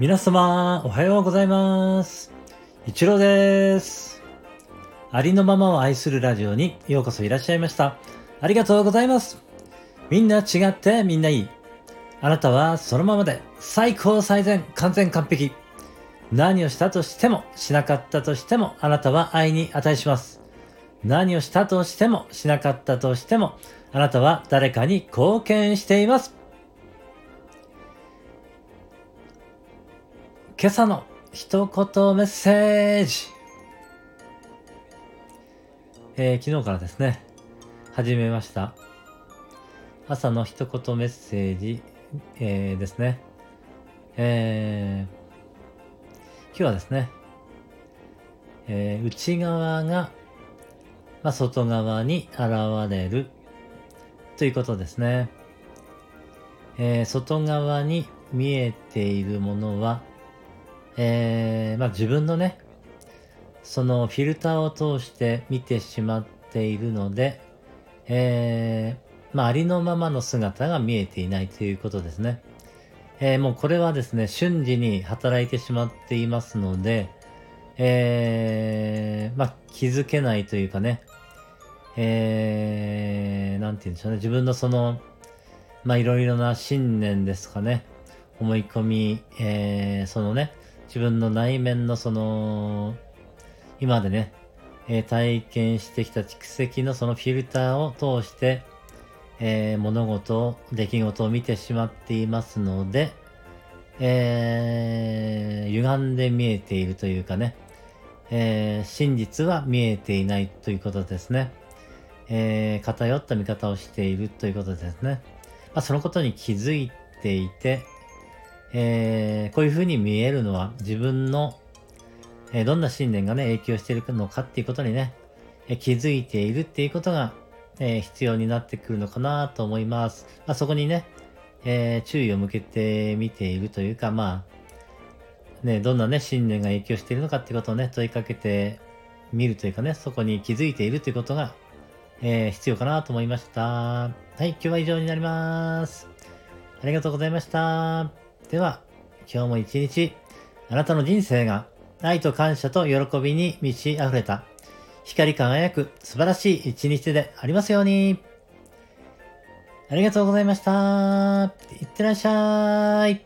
皆様、おはようございます。一郎です。ありのままを愛するラジオにようこそいらっしゃいました。ありがとうございます。みんな違ってみんないい。あなたはそのままで最高最善完全完璧。何をしたとしてもしなかったとしてもあなたは愛に値します。何をしたとしてもしなかったとしてもあなたは誰かに貢献しています。今朝の一言メッセージ。えー昨日からですね、始めました。朝の一言メッセージ、えーですね。えー今日はですね、えー内側が、まあ、外側に現れるということですね。えー外側に見えているものは、えーまあ、自分のね、そのフィルターを通して見てしまっているので、えーまあ、ありのままの姿が見えていないということですね。えーもうこれはですね、瞬時に働いてしまっていますので、えーまあ、気づけないというかね、えー、なんて言うんでしょうね、自分のその、まあ、いろいろな信念ですかね、思い込み、えー、そのね、自分の内面のその、今までね、えー体験してきた蓄積のそのフィルターを通して、えー物事、出来事を見てしまっていますので、えー歪んで見えているというかね、えー真実は見えていないということですね。えー偏った見方をしているということですね。まあ、そのことに気づいていて、えーこういうふうに見えるのは自分の、えーどんな信念がね、影響しているのかっていうことにね、え気づいているっていうことが、え必要になってくるのかなと思います。まあ、そこにね、え注意を向けてみているというか、まあ、ね、どんなね、信念が影響しているのかっていうことをね、問いかけてみるというかね、そこに気づいているということが、えー必要かなと思いました。はい、今日は以上になります。ありがとうございました。では、今日も一日、あなたの人生が愛と感謝と喜びに満ち溢れた、光り輝く素晴らしい一日でありますように。ありがとうございました。いってらっしゃい。